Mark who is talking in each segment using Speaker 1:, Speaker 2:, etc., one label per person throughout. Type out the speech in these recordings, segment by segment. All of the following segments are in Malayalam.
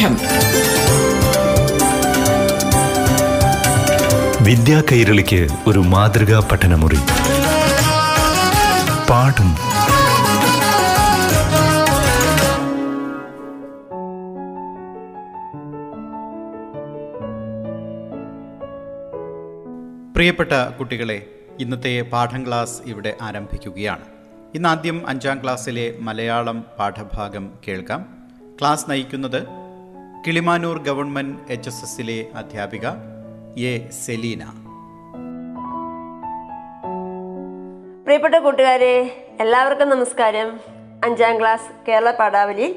Speaker 1: പാഠം
Speaker 2: വിദ്യാ കൈരളിക്ക് ഒരു മാതൃകാ പഠനമുറി. പാഠം.
Speaker 3: പ്രിയപ്പെട്ട കുട്ടികളെ ഇന്നത്തെ പാഠം ക്ലാസ് ഇവിടെ ആരംഭിക്കുകയാണ്. ഇന്ന് ആദ്യം അഞ്ചാം ക്ലാസ്സിലെ മലയാളം പാഠഭാഗം കേൾക്കാം. ക്ലാസ് നയിക്കുന്നത് കിളിമാനൂർ ഗവൺമെന്റ് എച്ച് എസ് എസിലെ അധ്യാപിക എ സെലീന.
Speaker 4: പ്രിയപ്പെട്ട കൂട്ടുകാരെ എല്ലാവർക്കും നമസ്കാരം. അഞ്ചാം ക്ലാസ് കേരള പാഠാവലിയിൽ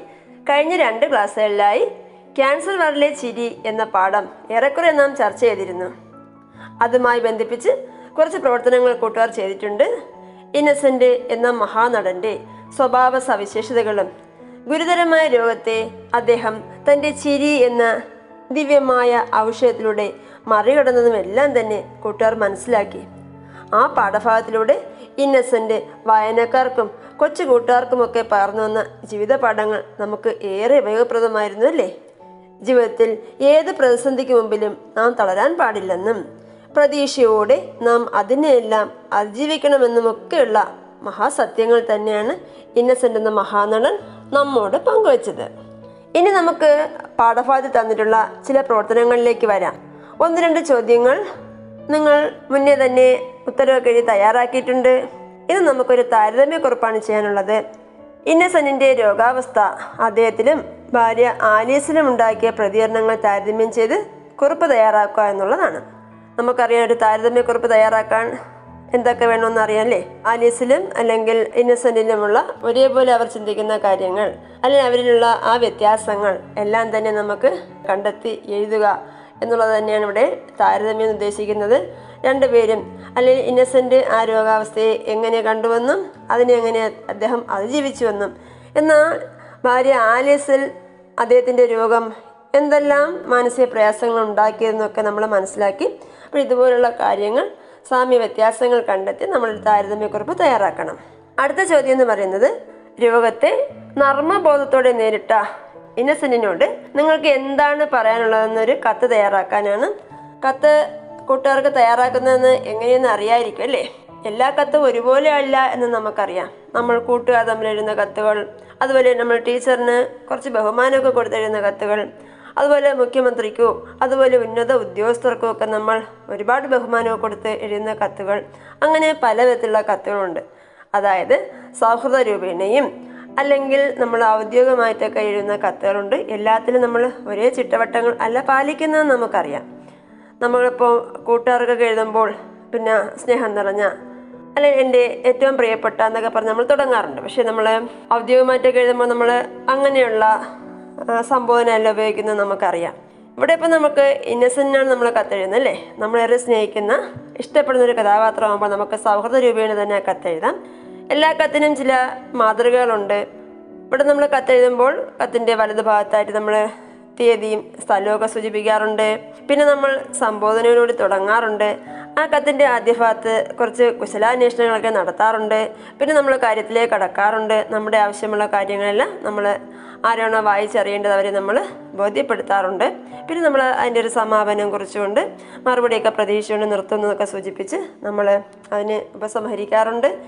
Speaker 4: കഴിഞ്ഞ രണ്ട് ക്ലാസ്സുകളിലായി ക്യാൻസർ വറിലെ ചിരി എന്ന പാഠം ഏറെക്കുറെ നാം ചർച്ച ചെയ്തിരുന്നു. അതുമായി ബന്ധിപ്പിച്ച് കുറച്ച് പ്രവർത്തനങ്ങൾ കൂട്ടുകാർ ചെയ്തിട്ടുണ്ട്. ഇന്നസെന്റ് എന്ന മഹാനടന്റെ സ്വഭാവ സവിശേഷതകളും ഗുരുതരമായ രോഗത്തെ അദ്ദേഹം തന്റെ ചിരി എന്ന ദിവ്യമായ ഔഷധത്തിലൂടെ മറികടന്നതുമെല്ലാം തന്നെ കൂട്ടുകാർ മനസ്സിലാക്കി. ആ പാഠഭാഗത്തിലൂടെ ഇന്നസെന്റ് വായനക്കാർക്കും കൊച്ചു കൂട്ടുകാർക്കുമൊക്കെ പകർന്നു വന്ന ജീവിത പാഠങ്ങൾ നമുക്ക് ഏറെ ഉപയോഗപ്രദമായിരുന്നു അല്ലേ ജീവിതത്തിൽ ഏത് പ്രതിസന്ധിക്ക് മുമ്പിലും നാം തളരാൻ പാടില്ലെന്നും പ്രതീക്ഷയോടെ നാം അതിനെയെല്ലാം അതിജീവിക്കണമെന്നുമൊക്കെയുള്ള മഹാസത്യങ്ങൾ തന്നെയാണ് ഇന്നസെന്റ് എന്ന മഹാനടൻ നമ്മോട് പങ്കുവച്ചത്. ഇനി നമുക്ക് പാഠഭാഗത്ത് തന്നിട്ടുള്ള ചില പ്രവർത്തനങ്ങളിലേക്ക് വരാം. ഒന്ന് രണ്ട് ചോദ്യങ്ങൾ. നിങ്ങൾ മുന്നേ തന്നെ ഉത്തരവൊക്കെ എഴുതി തയ്യാറാക്കിയിട്ടുണ്ട്. ഇത് നമുക്കൊരു താരതമ്യക്കുറിപ്പാണ് ചെയ്യാനുള്ളത്. ഇന്നസെന്റിന്റെ രോഗാവസ്ഥ. അദ്ദേഹത്തിലും ഭാര്യ ആലീസിലും ഉണ്ടാക്കിയ പ്രതികരണങ്ങൾ താരതമ്യം ചെയ്ത് കുറിപ്പ് തയ്യാറാക്കുക എന്നുള്ളതാണ്. നമുക്കറിയാം ഒരു താരതമ്യക്കുറിപ്പ് തയ്യാറാക്കാൻ എന്തൊക്കെ വേണമെന്ന് അറിയാമല്ലേ ആലീസിലും അല്ലെങ്കിൽ ഇന്നസെന്റിലുമുള്ള ഒരേപോലെ അവർ ചിന്തിക്കുന്ന കാര്യങ്ങൾ അല്ലെങ്കിൽ അവരിലുള്ള ആ വ്യത്യാസങ്ങൾ എല്ലാം തന്നെ നമുക്ക് കണ്ടെത്തി എഴുതുക എന്നുള്ളത് തന്നെയാണ് ഇവിടെ താരതമ്യം ഉദ്ദേശിക്കുന്നത്. രണ്ടുപേരും അല്ലെങ്കിൽ ഇന്നസെന്റ് ആ രോഗാവസ്ഥയെ എങ്ങനെ കണ്ടുവെന്നും അതിനെ എങ്ങനെ അദ്ദേഹം അതിജീവിച്ചുവെന്നും. എന്നാൽ ഭാര്യ ആലീസിൽ അദ്ദേഹത്തിന്റെ രോഗം എന്തെല്ലാം മാനസിക പ്രയാസങ്ങൾ ഉണ്ടാക്കിയതെന്നൊക്കെ നമ്മൾ മനസ്സിലാക്കി. അപ്പോൾ ഇതുപോലുള്ള കാര്യങ്ങൾ സാമ്യ വ്യത്യാസങ്ങൾ കണ്ടെത്തി നമ്മൾ താരതമ്യക്കുറിപ്പ് തയ്യാറാക്കണം. അടുത്ത ചോദ്യം എന്ന് പറയുന്നത് രോഗത്തെ നർമ്മബോധത്തോടെ നേരിട്ട ഇന്നസെന്റിനോട് നിങ്ങൾക്ക് എന്താണ് പറയാനുള്ളതെന്നൊരു കത്ത് തയ്യാറാക്കാനാണ്. കത്ത് കൂട്ടുകാർക്ക് തയ്യാറാക്കുന്നതെന്ന് എങ്ങനെയെന്ന് അറിയായിരിക്കും അല്ലേ? എല്ലാ കത്തും ഒരുപോലെ അല്ല എന്ന് നമുക്കറിയാം. നമ്മൾ കൂട്ടുകാർ തമ്മിൽ എഴുതുന്ന കത്തുകൾ അതുപോലെ നമ്മൾ ടീച്ചറിന് കുറച്ച് ബഹുമാനമൊക്കെ കൊടുത്തെഴുതുന്ന കത്തുകൾ അതുപോലെ മുഖ്യമന്ത്രിക്കും അതുപോലെ ഉന്നത ഉദ്യോഗസ്ഥർക്കും ഒക്കെ നമ്മൾ ഒരുപാട് ബഹുമാനമൊക്കെ കൊടുത്ത് എഴുതുന്ന കത്തുകൾ. അങ്ങനെ പല വിധത്തിലുള്ള കത്തുകളുണ്ട്. അതായത് സൗഹൃദ രൂപേണയും അല്ലെങ്കിൽ നമ്മൾ ഔദ്യോഗികമായിട്ടൊക്കെ എഴുതുന്ന കത്തുകളുണ്ട്. എല്ലാത്തിലും നമ്മൾ ഒരേ ചിട്ടവട്ടങ്ങൾ അല്ല പാലിക്കുന്നതെന്ന് നമുക്കറിയാം. നമ്മളിപ്പോൾ കൂട്ടുകാർക്കൊക്കെ എഴുതുമ്പോൾ പിന്നെ സ്നേഹം നിറഞ്ഞ അല്ലെ എന്റെ ഏറ്റവും പ്രിയപ്പെട്ട എന്നൊക്കെ പറഞ്ഞ് നമ്മൾ തുടങ്ങാറുണ്ട്. പക്ഷെ നമ്മൾ ഔദ്യോഗികമായിട്ടൊക്കെ എഴുതുമ്പോൾ നമ്മൾ അങ്ങനെയുള്ള സംബോധനയല്ല ഉപയോഗിക്കുന്നത് നമുക്കറിയാം. ഇവിടെ ഇപ്പം നമുക്ക് ആണ് നമ്മൾ കത്തെഴുതുന്നത് അല്ലേ? നമ്മളേറെ സ്നേഹിക്കുന്ന ഇഷ്ടപ്പെടുന്ന ഒരു കഥാപാത്രമാകുമ്പോൾ നമുക്ക് സൗഹൃദ രൂപേണ തന്നെ കത്തെഴുതാം എല്ലാ കത്തിനും ചില മാതൃകകളുണ്ട്. ഇവിടെ നമ്മൾ കത്തെഴുതുമ്പോൾ കത്തിന്റെ വലത് ഭാഗത്തായിട്ട് നമ്മൾ തീയതിയും സ്ഥലമൊക്കെ സൂചിപ്പിക്കാറുണ്ട്. പിന്നെ നമ്മൾ സംബോധനയോടുകൂടി തുടങ്ങാറുണ്ട്. ആ കത്തിന്റെ ആദ്യ ഭാഗത്ത് കുറച്ച് കുശലാന്വേഷണങ്ങളൊക്കെ നടത്താറുണ്ട്. പിന്നെ നമ്മൾ കാര്യത്തിലേക്ക് കടക്കാറുണ്ട്. നമ്മുടെ ആവശ്യമുള്ള കാര്യങ്ങളെല്ലാം നമ്മൾ ആരാണോ വായിച്ചറിയേണ്ടത് നമ്മൾ ബോധ്യപ്പെടുത്താറുണ്ട്. പിന്നെ നമ്മൾ അതിന്റെ ഒരു സമാപനം കുറിച്ചുകൊണ്ട് മറുപടിയൊക്കെ പ്രതീക്ഷിച്ചുകൊണ്ട് നിർത്തുന്നതൊക്കെ സൂചിപ്പിച്ച് നമ്മൾ അതിന് ഉപസംഹരിക്കാറുണ്ട്.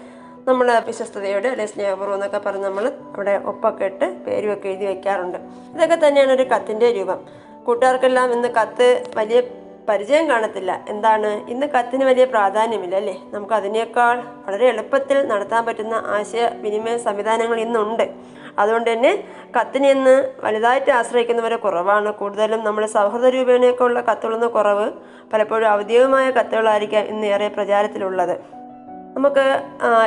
Speaker 4: നമ്മൾ വിശ്വസ്തയോടെ അല്ലെങ്കിൽ സ്നേഹപൂർവം എന്നൊക്കെ പറഞ്ഞ് നമ്മൾ അവിടെ ഒപ്പൊക്കെ ഇട്ട് പേരുമൊക്കെ എഴുതി വെക്കാറുണ്ട്. ഇതൊക്കെ തന്നെയാണ് ഒരു കത്തിന്റെ രൂപം. കൂട്ടുകാർക്കെല്ലാം ഇന്ന് കത്ത് വലിയ പരിചയം കാണത്തില്ല. എന്താണ്? ഇന്ന് കത്തിന് വലിയ പ്രാധാന്യമില്ല അല്ലേ നമുക്ക് അതിനേക്കാൾ വളരെ എളുപ്പത്തിൽ നടത്താൻ പറ്റുന്ന ആശയവിനിമയ സംവിധാനങ്ങൾ ഇന്നുണ്ട്. അതുകൊണ്ട് തന്നെ കത്തിനെ ഇന്ന് വലുതായിട്ട് ആശ്രയിക്കുന്നവരെ കുറവാണ്. കൂടുതലും നമ്മൾ സൗഹൃദ രൂപേണയൊക്കെ ഉള്ള കത്തുകളൊന്നും കുറവ് പലപ്പോഴും ഔദ്യോഗികമായ കത്തുകളായിരിക്കാം ഇന്ന് ഏറെ പ്രചാരത്തിലുള്ളത്. നമുക്ക്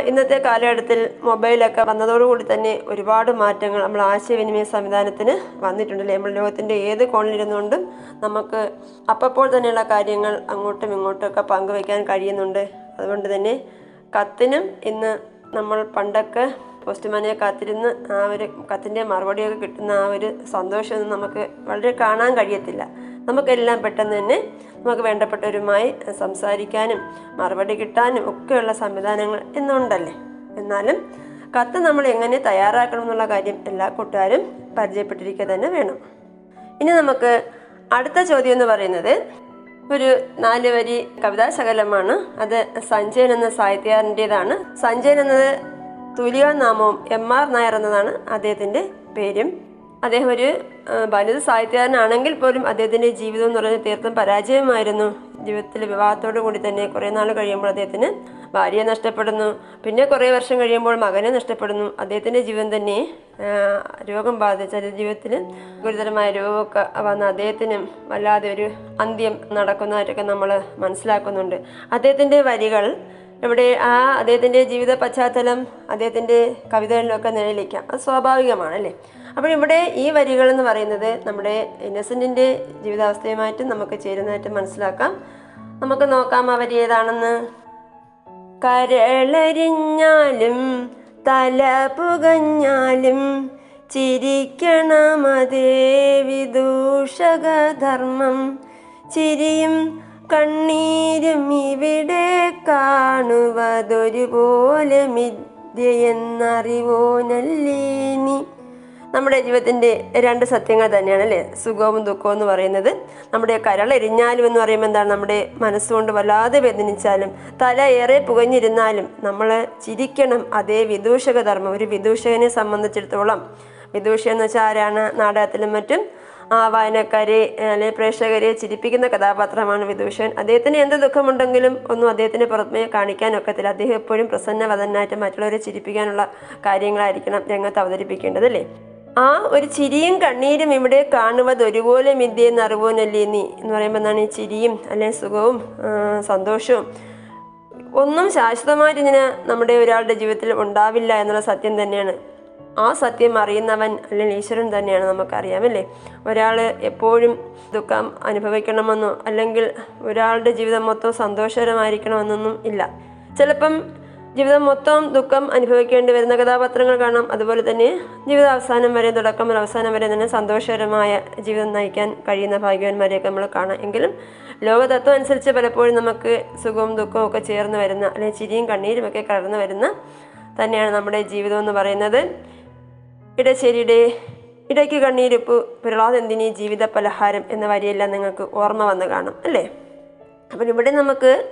Speaker 4: ഇന്നത്തെ കാലഘട്ടത്തിൽ മൊബൈലൊക്കെ വന്നതോടുകൂടി തന്നെ ഒരുപാട് മാറ്റങ്ങൾ നമ്മൾ ആശയവിനിമയ സംവിധാനത്തിന് വന്നിട്ടുണ്ടല്ലേ നമ്മൾ ലോകത്തിന്റെ ഏത് കോണിലിരുന്നുകൊണ്ടും നമുക്ക് അപ്പോൾ തന്നെയുള്ള കാര്യങ്ങൾ അങ്ങോട്ടും ഇങ്ങോട്ടും ഒക്കെ പങ്കുവയ്ക്കാൻ കഴിയുന്നുണ്ട്. അതുകൊണ്ട് തന്നെ കത്തിനും ഇന്ന് നമ്മൾ പണ്ടൊക്കെ പോസ്റ്റ്മാനെ കാത്തിരുന്ന് ആ ഒരു കത്തിന്റെ മറുപടിയൊക്കെ കിട്ടുന്ന ആ ഒരു സന്തോഷമൊന്നും നമുക്ക് വളരെ കാണാൻ കഴിയത്തില്ല. നമുക്കെല്ലാം പെട്ടെന്ന് തന്നെ നമുക്ക് വേണ്ടപ്പെട്ടവരുമായി സംസാരിക്കാനും മറുപടി കിട്ടാനും ഒക്കെയുള്ള സംവിധാനങ്ങൾ ഇന്നുണ്ടല്ലേ? എന്നാലും കത്ത് നമ്മൾ എങ്ങനെ തയ്യാറാക്കണം എന്നുള്ള കാര്യം എല്ലാ കൂട്ടുകാരും പരിചയപ്പെട്ടിരിക്കുക തന്നെ വേണം. ഇനി നമുക്ക് അടുത്ത ചോദ്യം എന്ന് പറയുന്നത് ഒരു നാല് വരി കവിതാ ശകലമാണ് അത് സഞ്ജയൻ എന്ന സാഹിത്യകാരന്റെതാണ്. സഞ്ജയൻ എന്നത് തുലികാനാമവും എം ആർ നായർ എന്നതാണ് അദ്ദേഹത്തിന്റെ പേരും. അദ്ദേഹം ഒരു ബാലിത സാഹിത്യകാരനാണെങ്കിൽ പോലും അദ്ദേഹത്തിന്റെ ജീവിതം എന്ന് പറഞ്ഞാൽ തീർത്തും പരാജയമായിരുന്നു. ജീവിതത്തിൽ വിവാഹത്തോടു കൂടി തന്നെ കുറേ നാൾ കഴിയുമ്പോൾ അദ്ദേഹത്തിന് ഭാര്യയെ നഷ്ടപ്പെടുന്നു. പിന്നെ കുറേ വർഷം കഴിയുമ്പോൾ മകനെ നഷ്ടപ്പെടുന്നു. അദ്ദേഹത്തിന്റെ ജീവിതം തന്നെ രോഗം ബാധിച്ച ജീവിതത്തിൽ ഗുരുതരമായ രോഗമൊക്കെ വന്ന അദ്ദേഹത്തിനും വല്ലാതെ ഒരു അന്ത്യം നടക്കുന്നതായിട്ടൊക്കെ നമ്മൾ മനസ്സിലാക്കുന്നുണ്ട്. അദ്ദേഹത്തിന്റെ വരികൾ ഇവിടെ ആ അദ്ദേഹത്തിന്റെ ജീവിത പശ്ചാത്തലം അദ്ദേഹത്തിന്റെ കവിതകളിലൊക്കെ നിഴലിക്കാം. അത് സ്വാഭാവികമാണ് അല്ലേ? അപ്പോൾ ഇവിടെ ഈ വരികൾ എന്ന് പറയുന്നത് നമ്മുടെ ഇന്നസെന്റിന്റെ ജീവിതാവസ്ഥയുമായിട്ട് നമുക്ക് ചേരുന്നതായിട്ട് മനസ്സിലാക്കാം. നമുക്ക് നോക്കാം അവർ ഏതാണെന്ന്. കരളരിഞ്ഞാലും തല പുകഞ്ഞാലും ചിരിക്കണമതേ വിദൂഷകധർമ്മം. ചിരിയും കണ്ണീരും ഇവിടെ കാണുവതൊരുപോലെ മിഥ്യയെന്നറിവോ നല്ലീനി നമ്മുടെ ജീവിതത്തിന്റെ രണ്ട് സത്യങ്ങൾ തന്നെയാണ് അല്ലേ? സുഖവും ദുഃഖവും എന്ന് പറയുന്നത്. നമ്മുടെ കരളെരിഞ്ഞാലും എന്ന് പറയുമ്പോൾ എന്താണ്? നമ്മുടെ മനസ്സുകൊണ്ട് വല്ലാതെ വേദനിച്ചാലും തല ഏറെ പുകഞ്ഞിരുന്നാലും നമ്മൾ ചിരിക്കണം അതേ വിദൂഷക ധർമ്മം. ഒരു വിദൂഷകനെ സംബന്ധിച്ചിടത്തോളം വിദൂഷ എന്ന് വെച്ചാൽ ആരാണ്? നാടകത്തിലും മറ്റും ആ വായനക്കാരെ അല്ലെ പ്രേക്ഷകരെ ചിരിപ്പിക്കുന്ന കഥാപാത്രമാണ് വിദൂഷൻ അദ്ദേഹത്തിന് എന്ത് ദുഃഖമുണ്ടെങ്കിലും ഒന്നും അദ്ദേഹത്തിന് പുറമേ കാണിക്കാനൊക്കത്തില്ല അദ്ദേഹം എപ്പോഴും പ്രസന്നവതനായിട്ട് മറ്റുള്ളവരെ ചിരിപ്പിക്കാനുള്ള കാര്യങ്ങളായിരിക്കണം രംഗത്ത് അവതരിപ്പിക്കേണ്ടത് അല്ലേ? ആ ഒരു ചിരിയും കണ്ണീരും ഇവിടെ കാണുന്നത് ഒരുപോലെ മിഥ്യയെന്ന് അറിവോനല്ലേ നീ? എന്ന് പറയുമ്പോൾ എന്താണ് ഈ ചിരിയും അല്ലെങ്കിൽ സുഖവും സന്തോഷവും? ഒന്നും ശാശ്വതമായിട്ട് ഇങ്ങനെ നമ്മുടെ ഒരാളുടെ ജീവിതത്തിൽ ഉണ്ടാവില്ല എന്നുള്ള സത്യം തന്നെയാണ്. ആ സത്യം അറിയുന്നവൻ അല്ലെങ്കിൽ ഈശ്വരൻ തന്നെയാണ് നമുക്കറിയാമല്ലേ ഒരാൾ എപ്പോഴും ദുഃഖം അനുഭവിക്കണമെന്നോ അല്ലെങ്കിൽ ഒരാളുടെ ജീവിതം മൊത്തം സന്തോഷകരമായിരിക്കണമെന്നൊന്നും ഇല്ല. ചിലപ്പം ജീവിതം മൊത്തം ദുഃഖം അനുഭവിക്കേണ്ടി വരുന്ന കഥാപാത്രങ്ങൾ കാണാം. അതുപോലെ തന്നെ ജീവിത അവസാനം വരെ തുടക്കം മുതൽ അവസാനം വരെ തന്നെ സന്തോഷകരമായ ജീവിതം നയിക്കാൻ കഴിയുന്ന ഭാഗ്യവാന്മാരെയൊക്കെ നമ്മൾ കാണാം. എങ്കിലും ലോകതത്വം അനുസരിച്ച് പലപ്പോഴും നമുക്ക് സുഖവും ദുഃഖവും ഒക്കെ ചേർന്ന് വരുന്ന അല്ലെങ്കിൽ ചിരിയും കണ്ണീരും ഒക്കെ കടന്നു വരുന്ന തന്നെയാണ് നമ്മുടെ ജീവിതം എന്ന് പറയുന്നത്. ഇടശ്ശേരിയുടെ ഇടയ്ക്ക് കണ്ണീരിപ്പ് പ്രഹ്ലാദന്തിനി ജീവിത പലഹാരം എന്ന വരിയെല്ലാം നിങ്ങൾക്ക് ഓർമ്മ വന്ന് കാണും അല്ലേ? അപ്പം ഇവിടെ നമുക്ക്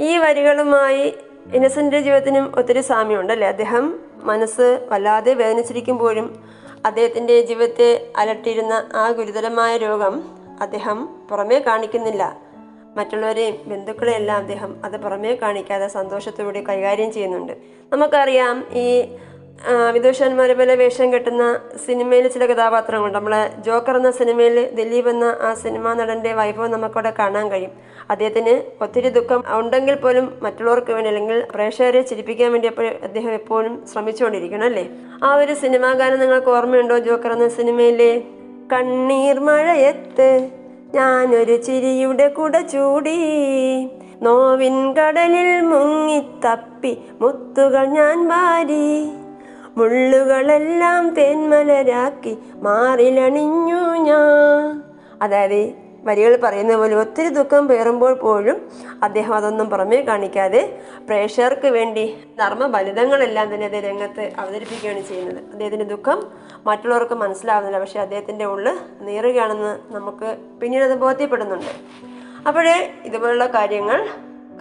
Speaker 4: ഈ വരികളുമായി ഇന്നസെന്റ് ജീവിതത്തിനും ഒത്തിരി സാമ്യമുണ്ട് അല്ലേ അദ്ദേഹം മനസ്സ് വല്ലാതെ വേദനിച്ചിരിക്കുമ്പോഴും അദ്ദേഹത്തിന്റെ ജീവിതത്തെ അലട്ടിയിരുന്ന ആ ഗുരുതരമായ രോഗം അദ്ദേഹം പുറമേ കാണിക്കുന്നില്ല. മറ്റുള്ളവരെയും ബന്ധുക്കളെയെല്ലാം അദ്ദേഹം അത് പുറമേ കാണിക്കാതെ സന്തോഷത്തോടെ കൈകാര്യം ചെയ്യുന്നുണ്ട്. നമുക്കറിയാം ഈ വിദൂഷന്മാരെ പോലെ വേഷം കെട്ടുന്ന സിനിമയിൽ ചില കഥാപാത്രങ്ങളുണ്ട്. നമ്മളെ ജോക്കർ എന്ന സിനിമയിൽ ദിലീപ് എന്ന ആ സിനിമാ നടന്റെ വൈഭവം നമുക്കവിടെ കാണാൻ കഴിയും. അദ്ദേഹത്തിന് ഒത്തിരി ദുഃഖം ഉണ്ടെങ്കിൽ പോലും മറ്റുള്ളവർക്ക് വേണ്ടി അല്ലെങ്കിൽ പ്രേക്ഷകരെ ചിരിപ്പിക്കാൻ വേണ്ടി അദ്ദേഹം എപ്പോഴും ശ്രമിച്ചുകൊണ്ടിരിക്കണം അല്ലേ? ആ ഒരു സിനിമാ ഗാനം നിങ്ങൾക്ക് ഓർമ്മയുണ്ടോ ജോക്കർ എന്ന സിനിമയിലെ? കണ്ണീർ മഴയത്ത് ഞാനൊരു ചിരിയുടെ കുട ചൂടി നോവിൻ കടലിൽ മുങ്ങിത്തപ്പി മുത്തുകൾ ഞാൻ വാരി മുള്ളുകളെല്ലാം തേന്മലരാക്കി മാറിലണിഞ്ഞു ഞാൻ. അതായത് വരികൾ പറയുന്ന പോലെ ഒത്തിരി ദുഃഖം പേറുമ്പോൾ പോലും അദ്ദേഹം അതൊന്നും പുറമേ കാണിക്കാതെ പ്രേക്ഷകർക്ക് വേണ്ടി ധർമ്മ ബലിതങ്ങളെല്ലാം തന്നെ അദ്ദേഹം രംഗത്ത് അവതരിപ്പിക്കുകയാണ് ചെയ്യുന്നത്. അദ്ദേഹത്തിന്റെ ദുഃഖം മറ്റുള്ളവർക്ക് മനസ്സിലാവുന്നില്ല. പക്ഷേ അദ്ദേഹത്തിന്റെ ഉള്ളിൽ നീറുകയാണെന്ന് നമുക്ക് പിന്നീട് അത് ബോധ്യപ്പെടുന്നുണ്ട്. അപ്പോഴേ ഇതുപോലുള്ള കാര്യങ്ങൾ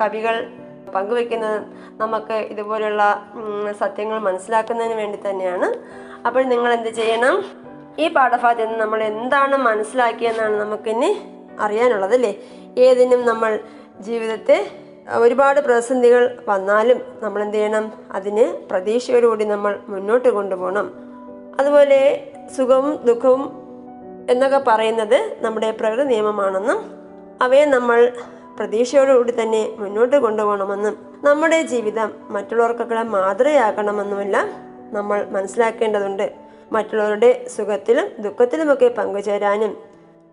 Speaker 4: കവികൾ പങ്കുവെക്കുന്നത് നമുക്ക് ഇതുപോലുള്ള സത്യങ്ങൾ മനസ്സിലാക്കുന്നതിന് വേണ്ടി തന്നെയാണ്. അപ്പോൾ നിങ്ങൾ എന്ത് ചെയ്യണം? ഈ പാഠഭാഗത്തിൽ നിന്ന് നമ്മൾ എന്താണ് മനസ്സിലാക്കിയെന്നാണ് നമുക്കിനി അറിയാനുള്ളത് അല്ലേ? ഏതിനും നമ്മൾ ജീവിതത്തെ ഒരുപാട് പ്രതിസന്ധികൾ വന്നാലും നമ്മൾ എന്ത് ചെയ്യണം? അതിന് പ്രതീക്ഷയോടുകൂടി നമ്മൾ മുന്നോട്ട് കൊണ്ടുപോകണം. അതുപോലെ സുഖവും ദുഃഖവും എന്നൊക്കെ പറയുന്നത് നമ്മുടെ പ്രകൃതി നിയമമാണെന്നും അവയെ നമ്മൾ പ്രതീക്ഷയോടുകൂടി തന്നെ മുന്നോട്ട് കൊണ്ടുപോകണമെന്നും നമ്മുടെ ജീവിതം മറ്റുള്ളവർക്കൊക്കെ മാതൃകയാക്കണമെന്നുമെല്ലാം നമ്മൾ മനസ്സിലാക്കേണ്ടതുണ്ട്. മറ്റുള്ളവരുടെ സുഖത്തിലും ദുഃഖത്തിലുമൊക്കെ പങ്കുചേരാനും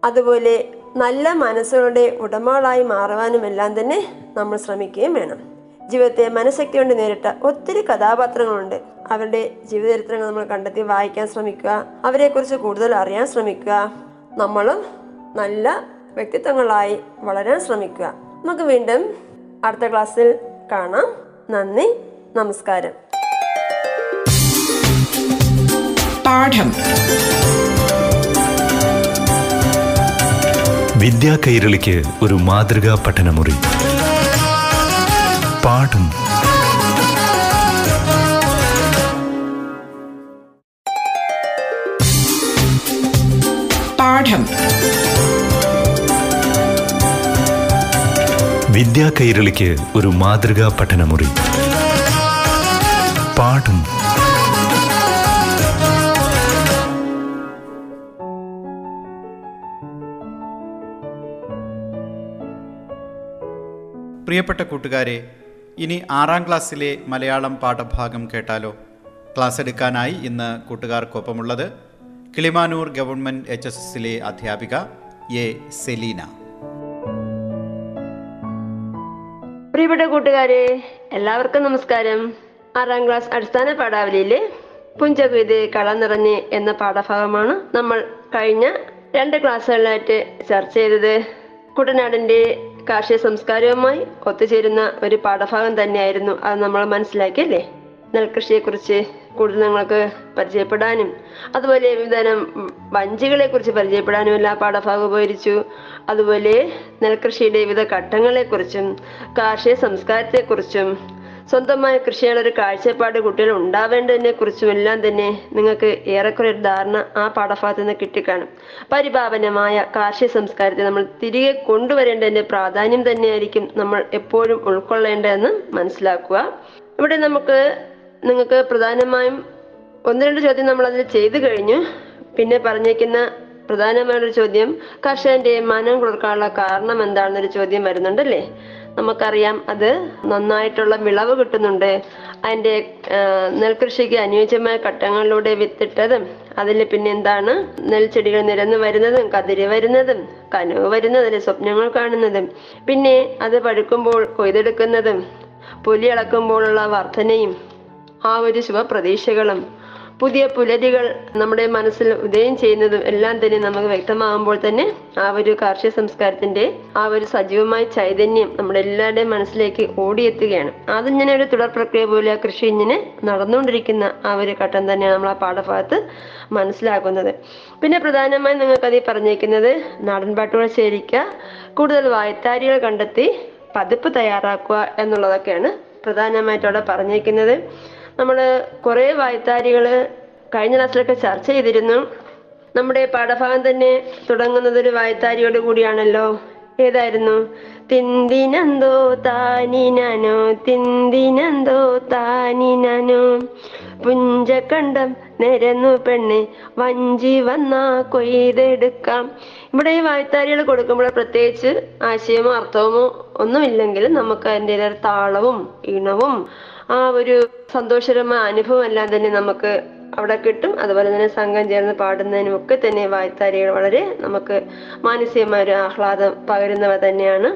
Speaker 4: അതുപോലെ നല്ല മനസ്സുകളുടെ ഉടമകളായി മാറുവാനും എല്ലാം തന്നെ നമ്മൾ ശ്രമിക്കുകയും വേണം. ജീവിതത്തെ മനഃശക്തി കൊണ്ട് നേരിട്ട ഒത്തിരി കഥാപാത്രങ്ങളുണ്ട്. അവരുടെ ജീവചരിത്രങ്ങൾ നമ്മൾ കണ്ടെത്തി വായിക്കാൻ ശ്രമിക്കുക അവരെക്കുറിച്ച് കൂടുതൽ അറിയാൻ ശ്രമിക്കുക. നമ്മളും നല്ല വ്യക്തിത്വങ്ങളായി വളരാൻ ശ്രമിക്കുക. നമുക്ക് വീണ്ടും അടുത്ത ക്ലാസ്സിൽ കാണാം. നന്ദി. നമസ്കാരം.
Speaker 1: പാഠം.
Speaker 2: വിദ്യാ കൈരളിക്ക് ഒരു മാതൃകാ പഠനമുറി. പാഠം.
Speaker 1: പാഠം.
Speaker 2: വിദ്യാ കൈരളിക്ക് ഒരു മാതൃകാ പഠനമുറി. പാഠം.
Speaker 3: പ്രിയപ്പെട്ട കൂട്ടുകാരെ ഇനി ആറാം ക്ലാസ്സിലെ മലയാളം പാഠഭാഗം കേട്ടാലോ? ക്ലാസ് എടുക്കാനായി ഇന്ന് കൂട്ടുകാർക്കൊപ്പമുള്ളത് കിളിമാനൂർ ഗവൺമെന്റ് എച്ച് എസ് എസിലെ അധ്യാപിക എ സെലീന.
Speaker 4: പ്രിയപ്പെട്ട കൂട്ടുകാരെ എല്ലാവർക്കും നമസ്കാരം. ആറാം ക്ലാസ് അടിസ്ഥാന പാഠാവലിയിലെ പുഞ്ചകവിത കള നിറഞ്ഞ് എന്ന പാഠഭാഗമാണ് നമ്മൾ കഴിഞ്ഞ രണ്ട് ക്ലാസ്സുകളിലായിട്ട് ചർച്ച ചെയ്തത്. കുട്ടനാടിന്റെ കാർഷിക സംസ്കാരവുമായി ഒത്തുചേരുന്ന ഒരു പാഠഭാഗം തന്നെയായിരുന്നു. അത് നമ്മൾ മനസ്സിലാക്കിയല്ലേ നെൽകൃഷിയെക്കുറിച്ച് കൂടുതൽ നിങ്ങൾക്ക് പരിചയപ്പെടാനും അതുപോലെ വിവിധതരം വഞ്ചികളെ കുറിച്ച് പരിചയപ്പെടാനും എല്ലാ പാഠഭാഗം ഉപകരിച്ചു അതുപോലെ നെൽകൃഷിയുടെ വിവിധ ഘട്ടങ്ങളെക്കുറിച്ചും കാർഷിക സംസ്കാരത്തെ കുറിച്ചും സ്വന്തമായ കൃഷിയുടെ ഒരു കാഴ്ചപ്പാട് കുട്ടികൾ ഉണ്ടാവേണ്ടതിനെ കുറിച്ചും എല്ലാം തന്നെ നിങ്ങൾക്ക് ഏറെക്കുറെ ഒരു ധാരണ ആ പാഠഭാഗത്ത് നിന്ന് കിട്ടിക്കാണും. പരിപാവനമായ കാർഷിക സംസ്കാരത്തെ നമ്മൾ തിരികെ കൊണ്ടുവരേണ്ടതിന്റെ പ്രാധാന്യം തന്നെയായിരിക്കും നമ്മൾ എപ്പോഴും ഉൾക്കൊള്ളേണ്ടതെന്ന് മനസ്സിലാക്കുക. ഇവിടെ നമുക്ക് നിങ്ങൾക്ക് പ്രധാനമായും ഒന്ന് രണ്ട് ചോദ്യം നമ്മൾ അതിൽ ചെയ്തു കഴിഞ്ഞു. പിന്നെ പറഞ്ഞേക്കുന്ന പ്രധാനമായൊരു ചോദ്യം കർഷകന്റെ മനം കൊടുക്കാനുള്ള കാരണം എന്താണെന്നൊരു ചോദ്യം വരുന്നുണ്ടല്ലേ? നമുക്കറിയാം അത് നന്നായിട്ടുള്ള വിളവ് കിട്ടുന്നുണ്ട്. അതിന്റെ നെൽകൃഷിക്ക് അനുയോജ്യമായ ഘട്ടങ്ങളിലൂടെ വിത്തിട്ടതും അതിൽ പിന്നെ എന്താണ് നെൽച്ചെടികൾ നിരന്ന് വരുന്നതും കതിരി വരുന്നതും കനവ് വരുന്നതും സ്വപ്നങ്ങൾ കാണുന്നതും. പിന്നെ അത് പഴുക്കുമ്പോൾ കൊയ്തെടുക്കുന്നതും പുലി അളക്കുമ്പോഴുള്ള വർധനയും ആ ഒരു ശുഭപ്രതീക്ഷകളും പുതിയ പുലരികൾ നമ്മുടെ മനസ്സിൽ ഉദയം ചെയ്യുന്നതും എല്ലാം തന്നെ നമുക്ക് വ്യക്തമാകുമ്പോൾ തന്നെ ആ ഒരു കാർഷിക സംസ്കാരത്തിന്റെ ആ ഒരു സജീവമായ ചൈതന്യം നമ്മുടെ എല്ലാവരുടെയും മനസ്സിലേക്ക് ഓടിയെത്തുകയാണ്. അതിങ്ങനെ ഒരു തുടർ പ്രക്രിയ പോലെ കൃഷി ഇങ്ങനെ നടന്നുകൊണ്ടിരിക്കുന്ന ആ ഒരു ഘട്ടം തന്നെയാണ് നമ്മൾ ആ പാഠഭാഗത്ത് മനസ്സിലാക്കുന്നത്. പിന്നെ പ്രധാനമായും നിങ്ങൾക്ക് അതിൽ പറഞ്ഞേക്കുന്നത് നാടൻ പാട്ടുകൾ ശേഖരിക്കുക കൂടുതൽ വായത്താരികൾ കണ്ടെത്തി പതിപ്പ് തയ്യാറാക്കുക എന്നുള്ളതൊക്കെയാണ് പ്രധാനമായിട്ട് അവിടെ പറഞ്ഞേക്കുന്നത് നമ്മൾ കുറേ വായത്താരികൾ കഴിഞ്ഞ ക്ലാസ്സിലൊക്കെ ചർച്ച ചെയ്തിരുന്നു. നമ്മുടെ പാഠഭാഗം തന്നെ തുടങ്ങുന്നത് ഒരു വായത്താരിയോട് കൂടിയാണല്ലോ. ഏതായിരുന്നു? തിന്തിനന്തോ താനിനോ തിന്തിനന്തോ താനിനോ പുഞ്ചക്കണ്ടം നിരന്നു പെണ്ണ് വഞ്ചി വന്നാ കൊയ്തെടുക്കാം. ഇവിടെ ഈ വായത്താരികൾ കൊടുക്കുമ്പോൾ പ്രത്യേകിച്ച് ആശയമോ അർത്ഥമോ ഒന്നുമില്ലെങ്കിലും നമുക്ക് അതിന്റെ താളവും ഈണവും ആ ഒരു സന്തോഷകരമായ അനുഭവം എല്ലാം തന്നെ നമുക്ക് അവിടെ കിട്ടും. അതുപോലെ തന്നെ സംഘം ചേർന്ന് പാടുന്നതിനും ഒക്കെ തന്നെ വായ്ത്താരികൾ വളരെ നമുക്ക് മാനസികമായ ഒരു ആഹ്ലാദം പകരുന്നവ തന്നെയാണ്.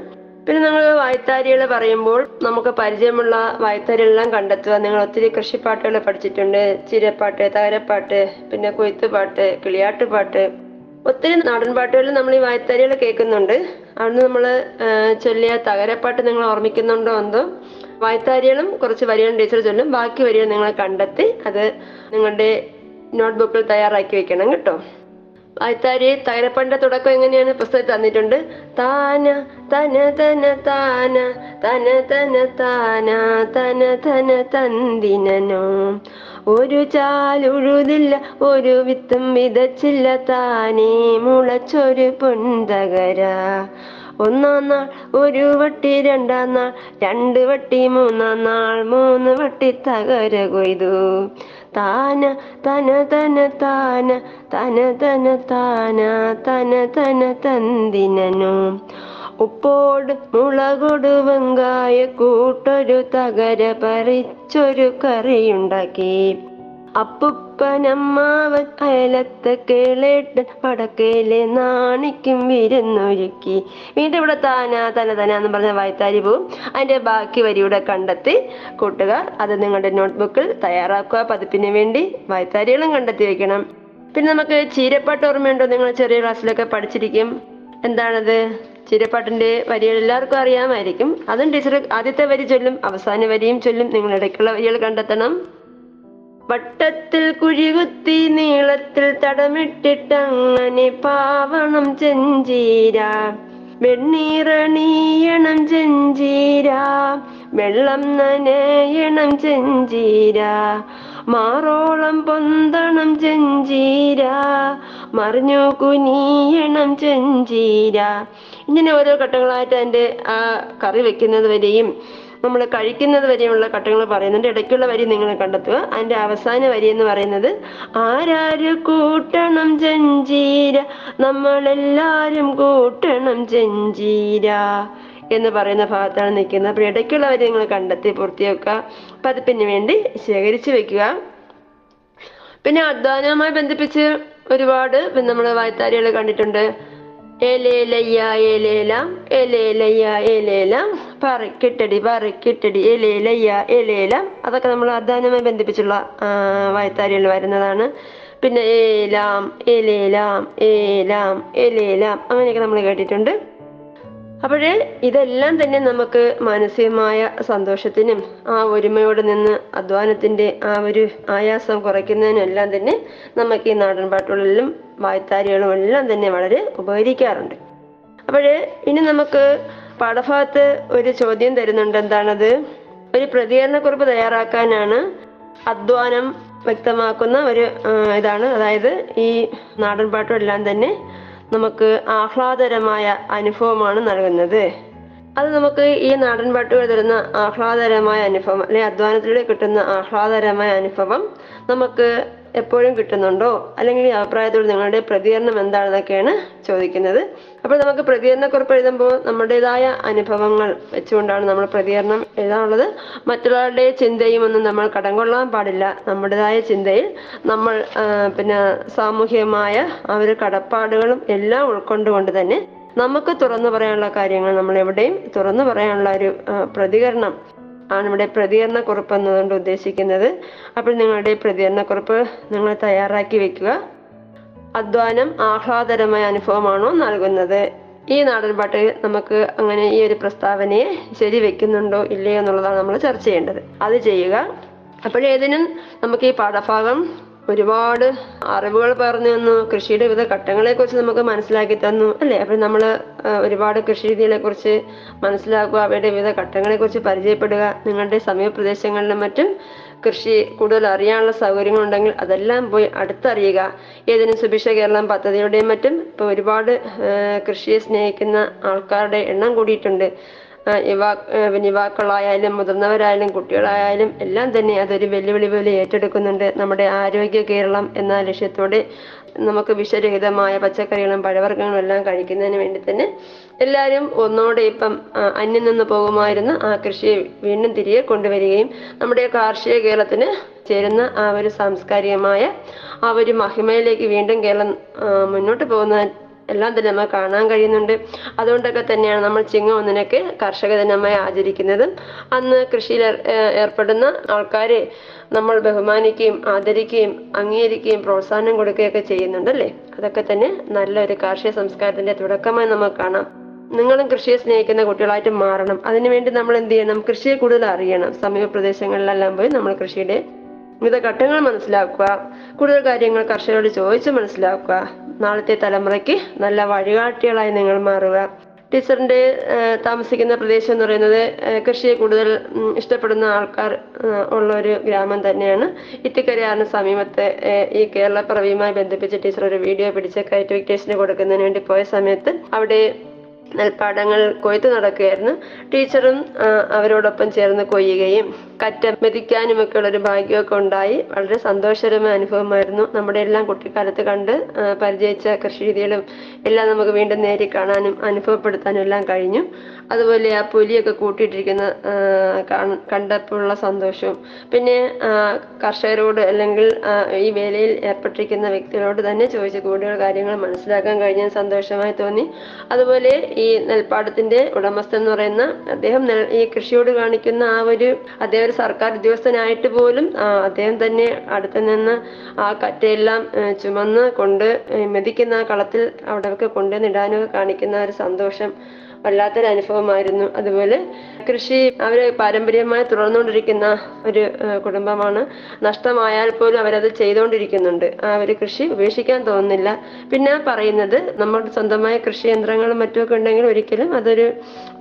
Speaker 4: പിന്നെ നമ്മൾ വായ്ത്താരികൾ പറയുമ്പോൾ നമുക്ക് പരിചയമുള്ള വായ്ത്താരികളെല്ലാം കണ്ടെത്തുക. നിങ്ങൾ ഒത്തിരി കൃഷിപ്പാട്ടുകൾ പഠിച്ചിട്ടുണ്ട്. ചിരപ്പാട്ട് തകരപ്പാട്ട് പിന്നെ കൊയ്ത്തുപാട്ട് കിളിയാട്ടുപാട്ട്. ഒത്തിരി നാടൻ പാട്ടുകളിൽ നമ്മൾ ഈ വായ്ത്താരികൾ കേൾക്കുന്നുണ്ട്. അവിടുന്ന് നമ്മൾ ചൊല്ലിയ തകരപ്പാട്ട് നിങ്ങൾ ഓർമ്മിക്കുന്നുണ്ടോ എന്തോ? വായ്ത്താരികളും കുറച്ച് വരികളും ടീച്ചർ ചൊല്ലും ബാക്കി വരികൾ നിങ്ങൾ കണ്ടെത്തി അത് നിങ്ങളുടെ നോട്ട്ബുക്കിൽ തയ്യാറാക്കി വെക്കണം കേട്ടോ. വായ്ത്താരി തൈരപ്പണ്ട തുടക്കം എങ്ങനെയാണ്? പുസ്തകത്തിൽ തന്നിട്ടുണ്ട്. താന തന തന താന തന തന താന തന തന തന്തിനോ ഒരു ചാലുഴുതില്ല ഒരു വിത്തും വിതച്ചില്ല. താനേ മുളച്ചൊരു പൊന്തകര ഒന്നാം നാൾ ഒരു വട്ടി രണ്ടാം നാൾ രണ്ട് വട്ടി മൂന്നാം നാൾ മൂന്ന് വട്ടി തകര കൊയ്തു. താന തന തന താന തന തന താന തന തന തന്തിനനു. ഉപ്പോട് മുളകൊട് വെങ്കായ കൂട്ടൊരു തകര പറിച്ചൊരു കറിയുണ്ടാക്കി. അപ്പുപ്പനമ്മാവൻ അയലത്തെ കേളേട്ടൻ വടക്കേലെ നാണിക്കും വിരുന്നൊരുക്കി. വീണ്ടും ഇവിടെ താന തന തന എന്ന് പറഞ്ഞ വായത്താരി പോവും. അതിന്റെ ബാക്കി വരിയുടെ കണ്ടെത്തി കൂട്ടുകാർ അത് നിങ്ങളുടെ നോട്ട്ബുക്കിൽ തയ്യാറാക്കുക. പതിപ്പിന് വേണ്ടി വായത്താരികളും കണ്ടെത്തി വെക്കണം. പിന്നെ നമുക്ക് ചീരപ്പാട്ട് ഓർമ്മയുണ്ടോ? നിങ്ങൾ ചെറിയ ക്ലാസ്സിലൊക്കെ പഠിച്ചിരിക്കും. എന്താണത്? ചീരപ്പാട്ടിന്റെ വരികൾ എല്ലാവർക്കും അറിയാമായിരിക്കും. അതും ടീച്ചർ ആദ്യത്തെ വരി ചൊല്ലും അവസാന വരിയും ചൊല്ലും. നിങ്ങൾ ഇടയ്ക്കുള്ള വരികൾ കണ്ടെത്തണം. വട്ടത്തിൽ കുഴികുത്തി നീളത്തിൽ തടമിട്ടിട്ടങ്ങനെ പാവണം ചെഞ്ചീര. വെണ്ണീറണീയണം ചെഞ്ചീര. വെള്ളം നനയണം ചെഞ്ചീര. മാറോളം പൊന്തണം ചെഞ്ചീര. മറിഞ്ഞു കുനിയണം ചെഞ്ചീര. ഇങ്ങനെ ഓരോ ഘട്ടങ്ങളായിട്ട് എന്റെ ആ കറി വെക്കുന്നത് വരെയും നമ്മൾ കഴിക്കുന്നത് വരെയുള്ള ഘട്ടങ്ങൾ പറയുന്നുണ്ട്. ഇടയ്ക്കുള്ള വരി നിങ്ങൾ കണ്ടെത്തുക. അതിന്റെ അവസാന വരി എന്ന് പറയുന്നത് ആരാര് കൂട്ടണം ജഞ്ചീര നമ്മളെല്ലാരും കൂട്ടണം ജഞ്ചീര എന്ന് പറയുന്ന ഭാഗത്താണ് നിൽക്കുന്നത്. അപ്പോൾ ഇടയ്ക്കുള്ള വരി നിങ്ങൾ കണ്ടെത്തി പൂർത്തിയാക്കുക. പതിപ്പിന് വേണ്ടി ശേഖരിച്ചു വെക്കുക. പിന്നെ അധ്വാനവുമായി ബന്ധിപ്പിച്ച് ഒരുപാട് നമ്മൾ വായത്താരികൾ കണ്ടിട്ടുണ്ട്. ഏലേലയ്യ എലേലം ഏലേലയ്യ ഏലേലാം പറക്കിട്ടടി പറക്കിട്ടടി എലേലയ്യ എലേലം അതൊക്കെ നമ്മൾ അധാനമായി ബന്ധിപ്പിച്ചുള്ള വായത്താരികൾ വരുന്നതാണ്. പിന്നെ ഏലാം എലേലാം ഏലാം എലേലാം അങ്ങനെയൊക്കെ നമ്മൾ കേട്ടിട്ടുണ്ട്. അപ്പോഴേ ഇതെല്ലാം തന്നെ നമുക്ക് മാനസികമായ സന്തോഷത്തിനും ആ ഒരുമയോടെ നിന്ന് അധ്വാനത്തിന്റെ ആ ഒരു ആയാസം കുറയ്ക്കുന്നതിനും എല്ലാം തന്നെ നമുക്ക് ഈ നാടൻ പാട്ടുകളിലും വായ്ത്താരികളും എല്ലാം തന്നെ വളരെ ഉപകരിക്കാറുണ്ട്. അപ്പോഴേ ഇനി നമുക്ക് പാഠഭാഗത്ത് ഒരു ചോദ്യം തരുന്നുണ്ട്. എന്താണത്? ഒരു പ്രതികരണക്കുറിപ്പ് തയ്യാറാക്കാനാണ് അധ്വാനം വ്യക്തമാക്കുന്ന ഒരു ഇതാണ്. അതായത് ഈ നാടൻ പാട്ടുമെല്ലാം തന്നെ നമുക്ക് ആഹ്ലാദകരമായ അനുഭവമാണ് നൽകുന്നത്. അത് നമുക്ക് ഈ നാടൻ പാട്ടുകൾ തരുന്ന ആഹ്ലാദകരമായ അനുഭവം അല്ലെ അധ്വാനത്തിലൂടെ കിട്ടുന്ന ആഹ്ലാദകരമായ അനുഭവം നമുക്ക് എപ്പോഴും കിട്ടുന്നുണ്ടോ? അല്ലെങ്കിൽ ഈ അഭിപ്രായത്തോട് നിങ്ങളുടെ പ്രതികരണം എന്താണെന്നൊക്കെയാണ് ചോദിക്കുന്നത്. അപ്പോൾ നമുക്ക് പ്രതികരണക്കുറിപ്പ് എഴുതുമ്പോൾ നമ്മുടേതായ അനുഭവങ്ങൾ വെച്ചുകൊണ്ടാണ് നമ്മൾ പ്രതികരണം എഴുതാനുള്ളത് മറ്റുള്ളവരുടെ ചിന്തയും ഒന്നും നമ്മൾ കടം കൊള്ളാൻ പാടില്ല. നമ്മുടേതായ ചിന്തയിൽ നമ്മൾ പിന്നെ സാമൂഹികമായ ആ ഒരു കടപ്പാടുകളും എല്ലാം ഉൾക്കൊണ്ടുകൊണ്ട് തന്നെ നമുക്ക് തുറന്നു പറയാനുള്ള കാര്യങ്ങൾ നമ്മൾ എവിടെയും തുറന്നു പറയാനുള്ള ഒരു പ്രതികരണം ആണ് ഇവിടെ പ്രതികരണക്കുറിപ്പ് എന്നതുകൊണ്ട് ഉദ്ദേശിക്കുന്നത്. അപ്പോൾ നിങ്ങളുടെ പ്രതികരണക്കുറിപ്പ് നിങ്ങൾ തയ്യാറാക്കി വെക്കുക. അധ്വാനം ആഹ്ലാദകരമായ അനുഭവമാണോ നൽകുന്നത്? ഈ നാടൻ പാട്ട് നമുക്ക് അങ്ങനെ ഈ ഒരു പ്രസ്താവനയെ ശരി വെക്കുന്നുണ്ടോ ഇല്ലയോ എന്നുള്ളതാണ് നമ്മൾ ചർച്ച ചെയ്യേണ്ടത്. അത് ചെയ്യുക. അപ്പോഴേതിനും നമുക്ക് ഈ പാഠഭാഗം ഒരുപാട് അറിവുകൾ പറഞ്ഞു തന്നു. കൃഷിയുടെ വിവിധ ഘട്ടങ്ങളെ കുറിച്ച് നമുക്ക് മനസ്സിലാക്കി തന്നു. അല്ലെ? അപ്പൊ നമ്മൾ ഒരുപാട് കൃഷി രീതികളെ കുറിച്ച് മനസ്സിലാക്കുക അവയുടെ വിവിധ ഘട്ടങ്ങളെ കുറിച്ച് പരിചയപ്പെടുക നിങ്ങളുടെ സമീപ പ്രദേശങ്ങളിലും മറ്റും കൃഷി കൂടുതൽ അറിയാനുള്ള സൗകര്യങ്ങൾ ഉണ്ടെങ്കിൽ അതെല്ലാം പോയി അടുത്തറിയുക. ഏതിനും സുഭിക്ഷ കേരളം പദ്ധതിയുടെയും മറ്റും ഇപ്പൊ ഒരുപാട് കൃഷിയെ സ്നേഹിക്കുന്ന ആൾക്കാരുടെ എണ്ണം കൂടിയിട്ടുണ്ട്. യുവാ യുവാക്കളായാലും മുതിർന്നവരായാലും കുട്ടികളായാലും എല്ലാം തന്നെ അതൊരു വെല്ലുവിളി പോലെ ഏറ്റെടുക്കുന്നുണ്ട്. നമ്മുടെ ആരോഗ്യ കേരളം എന്ന ലക്ഷ്യത്തോടെ നമുക്ക് വിഷരഹിതമായ പച്ചക്കറികളും പഴവർഗങ്ങളും എല്ലാം കഴിക്കുന്നതിന് വേണ്ടി തന്നെ എല്ലാവരും ഒന്നോടെ ഇപ്പം അന്യം നിന്ന് പോകുമായിരുന്ന ആ കൃഷിയെ വീണ്ടും തിരികെ കൊണ്ടുവരികയും നമ്മുടെ കാർഷിക കേരളത്തിന് ചേരുന്ന ആ ഒരു സാംസ്കാരികമായ ആ ഒരു മഹിമയിലേക്ക് വീണ്ടും കേരളം മുന്നോട്ട് പോകുന്ന എല്ലാം തന്നെ നമുക്ക് കാണാൻ കഴിയുന്നുണ്ട്. അതുകൊണ്ടൊക്കെ തന്നെയാണ് നമ്മൾ ചിങ്ങം കർഷക ദിനമായി ആചരിക്കുന്നത്. അന്ന് കൃഷിയിൽ ഏർ- ഏർ- ഏർപ്പെടുന്ന ആൾക്കാരെ നമ്മൾ ബഹുമാനിക്കുകയും ആദരിക്കുകയും അംഗീകരിക്കുകയും പ്രോത്സാഹനം കൊടുക്കുകയൊക്കെ ചെയ്യുന്നുണ്ടല്ലേ അതൊക്കെ തന്നെ നല്ലൊരു കാർഷിക സംസ്കാരത്തിന്റെ തുടക്കമായി നമുക്ക് കാണാം. നിങ്ങളും കൃഷിയെ സ്നേഹിക്കുന്ന കുട്ടികളായിട്ട് മാറണം. അതിനുവേണ്ടി നമ്മൾ എന്ത് ചെയ്യണം? കൃഷിയെ കൂടുതൽ അറിയണം. സമീപ പ്രദേശങ്ങളിലെല്ലാം പോയി നമ്മൾ കൃഷിയുടെ വിവിധ ഘട്ടങ്ങൾ മനസ്സിലാക്കുക. കൂടുതൽ കാര്യങ്ങൾ കർഷകരോട് ചോദിച്ച് മനസ്സിലാക്കുക. നാളത്തെ തലമുറയ്ക്ക് നല്ല വഴികാട്ടികളായി നിങ്ങൾ മാറുക. ടീച്ചറിന്റെ താമസിക്കുന്ന പ്രദേശം എന്ന് പറയുന്നത് കൃഷിയെ കൂടുതൽ ഇഷ്ടപ്പെടുന്ന ആൾക്കാർ ഉള്ള ഒരു ഗ്രാമം തന്നെയാണ്. ഇത്തിക്കരയാറിന് സമീപത്തെ ഈ കേരള പിറവിയുമായി ബന്ധിപ്പിച്ച് ടീച്ചർ ഒരു വീഡിയോ പിടിച്ച് കയറ്റിഫിക്കേഷന് കൊടുക്കുന്നതിന് വേണ്ടി പോയ സമയത്ത് അവിടെ നെൽപ്പാടങ്ങൾ കൊയ്ത്ത് നടക്കുകയായിരുന്നു. ടീച്ചറും അവരോടൊപ്പം ചേർന്ന് കൊയ്യുകയും കറ്റ മെതിക്കാനും ഒക്കെ ഉള്ളൊരു ഭാഗ്യമൊക്കെ ഉണ്ടായി. വളരെ സന്തോഷകരമായ അനുഭവമായിരുന്നു. നമ്മുടെ എല്ലാം കുട്ടിക്കാലത്ത് കണ്ട് പരിചയിച്ച കൃഷി രീതികളും എല്ലാം നമുക്ക് വീണ്ടും നേരി കാണാനും അനുഭവപ്പെടുത്താനും എല്ലാം കഴിഞ്ഞു. അതുപോലെ ആ പുലിയൊക്കെ കൂട്ടിയിട്ടിരിക്കുന്ന കണ്ടപ്പോഴുള്ള സന്തോഷവും. പിന്നെ കർഷകരോട് അല്ലെങ്കിൽ ഈ വേലയിൽ ഏർപ്പെട്ടിരിക്കുന്ന വ്യക്തികളോട് തന്നെ ചോദിച്ച് കൂടുതൽ കാര്യങ്ങൾ മനസ്സിലാക്കാൻ കഴിഞ്ഞ സന്തോഷമായി തോന്നി. അതുപോലെ ഈ നെൽപ്പാടത്തിന്റെ ഉടമസ്ഥ എന്ന് പറയുന്ന അദ്ദേഹം ഈ കൃഷിയോട് കാണിക്കുന്ന ആ ഒരു അദ്ദേഹം ഒരു സർക്കാർ ഉദ്യോഗസ്ഥനായിട്ട് പോലും അദ്ദേഹം തന്നെ അടുത്ത് നിന്ന് ആ കറ്റയെല്ലാം ചുമന്ന് കൊണ്ട് മെതിക്കുന്ന ആ കളത്തിൽ അവിടെയൊക്കെ കൊണ്ടുവന്നിടാനൊക്കെ കാണിക്കുന്ന ഒരു സന്തോഷം വല്ലാത്തൊരു അനുഭവമായിരുന്നു അതുപോലെ കൃഷി അവർ പാരമ്പര്യമായി തുടർന്നുകൊണ്ടിരിക്കുന്ന ഒരു കുടുംബമാണ്. നഷ്ടമായാൽ പോലും അവരത് ചെയ്തുകൊണ്ടിരിക്കുന്നുണ്ട്. ആ അവർ കൃഷി ഉപേക്ഷിക്കാൻ തോന്നുന്നില്ല. പിന്നെ പറയുന്നത് നമ്മുടെ സ്വന്തമായ കൃഷി യന്ത്രങ്ങളും മറ്റുമൊക്കെ ഉണ്ടെങ്കിൽ ഒരിക്കലും അതൊരു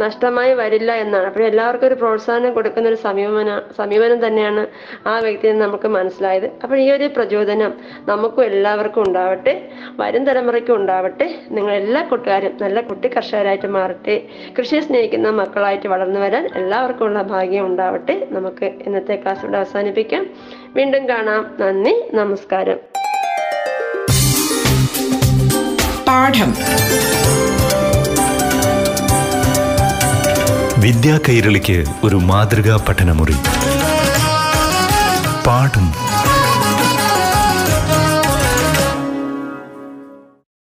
Speaker 4: നഷ്ടമായി വരില്ല എന്നാണ്. അപ്പോൾ എല്ലാവർക്കും ഒരു പ്രോത്സാഹനം കൊടുക്കുന്ന ഒരു സമീപന സമീപനം തന്നെയാണ് ആ നിന്ന് നമുക്ക് മനസ്സിലായത്. അപ്പോൾ ഈ ഒരു പ്രചോദനം നമുക്കും എല്ലാവർക്കും ഉണ്ടാവട്ടെ. വരും തലമുറയ്ക്കും ഉണ്ടാവട്ടെ. നിങ്ങൾ എല്ലാ കൂട്ടുകാരും നല്ല കുട്ടി കർഷകരായിട്ട് മാറട്ടെ. കൃഷിയെ സ്നേഹിക്കുന്ന മക്കളായിട്ട് വളർന്നു വരാൻ എല്ലാവർക്കും ഉള്ള ഭാഗ്യം ഉണ്ടാവട്ടെ. നമുക്ക് ഇന്നത്തെ ക്ലാസ് ഇവിടെ അവസാനിപ്പിക്കാം. വീണ്ടും കാണാം. നന്ദി. നമസ്കാരം.
Speaker 1: പാഠം.
Speaker 2: വിദ്യാ കൈരളിക്ക് ഒരു മാതൃകാ പഠനമുറി. പാഠം.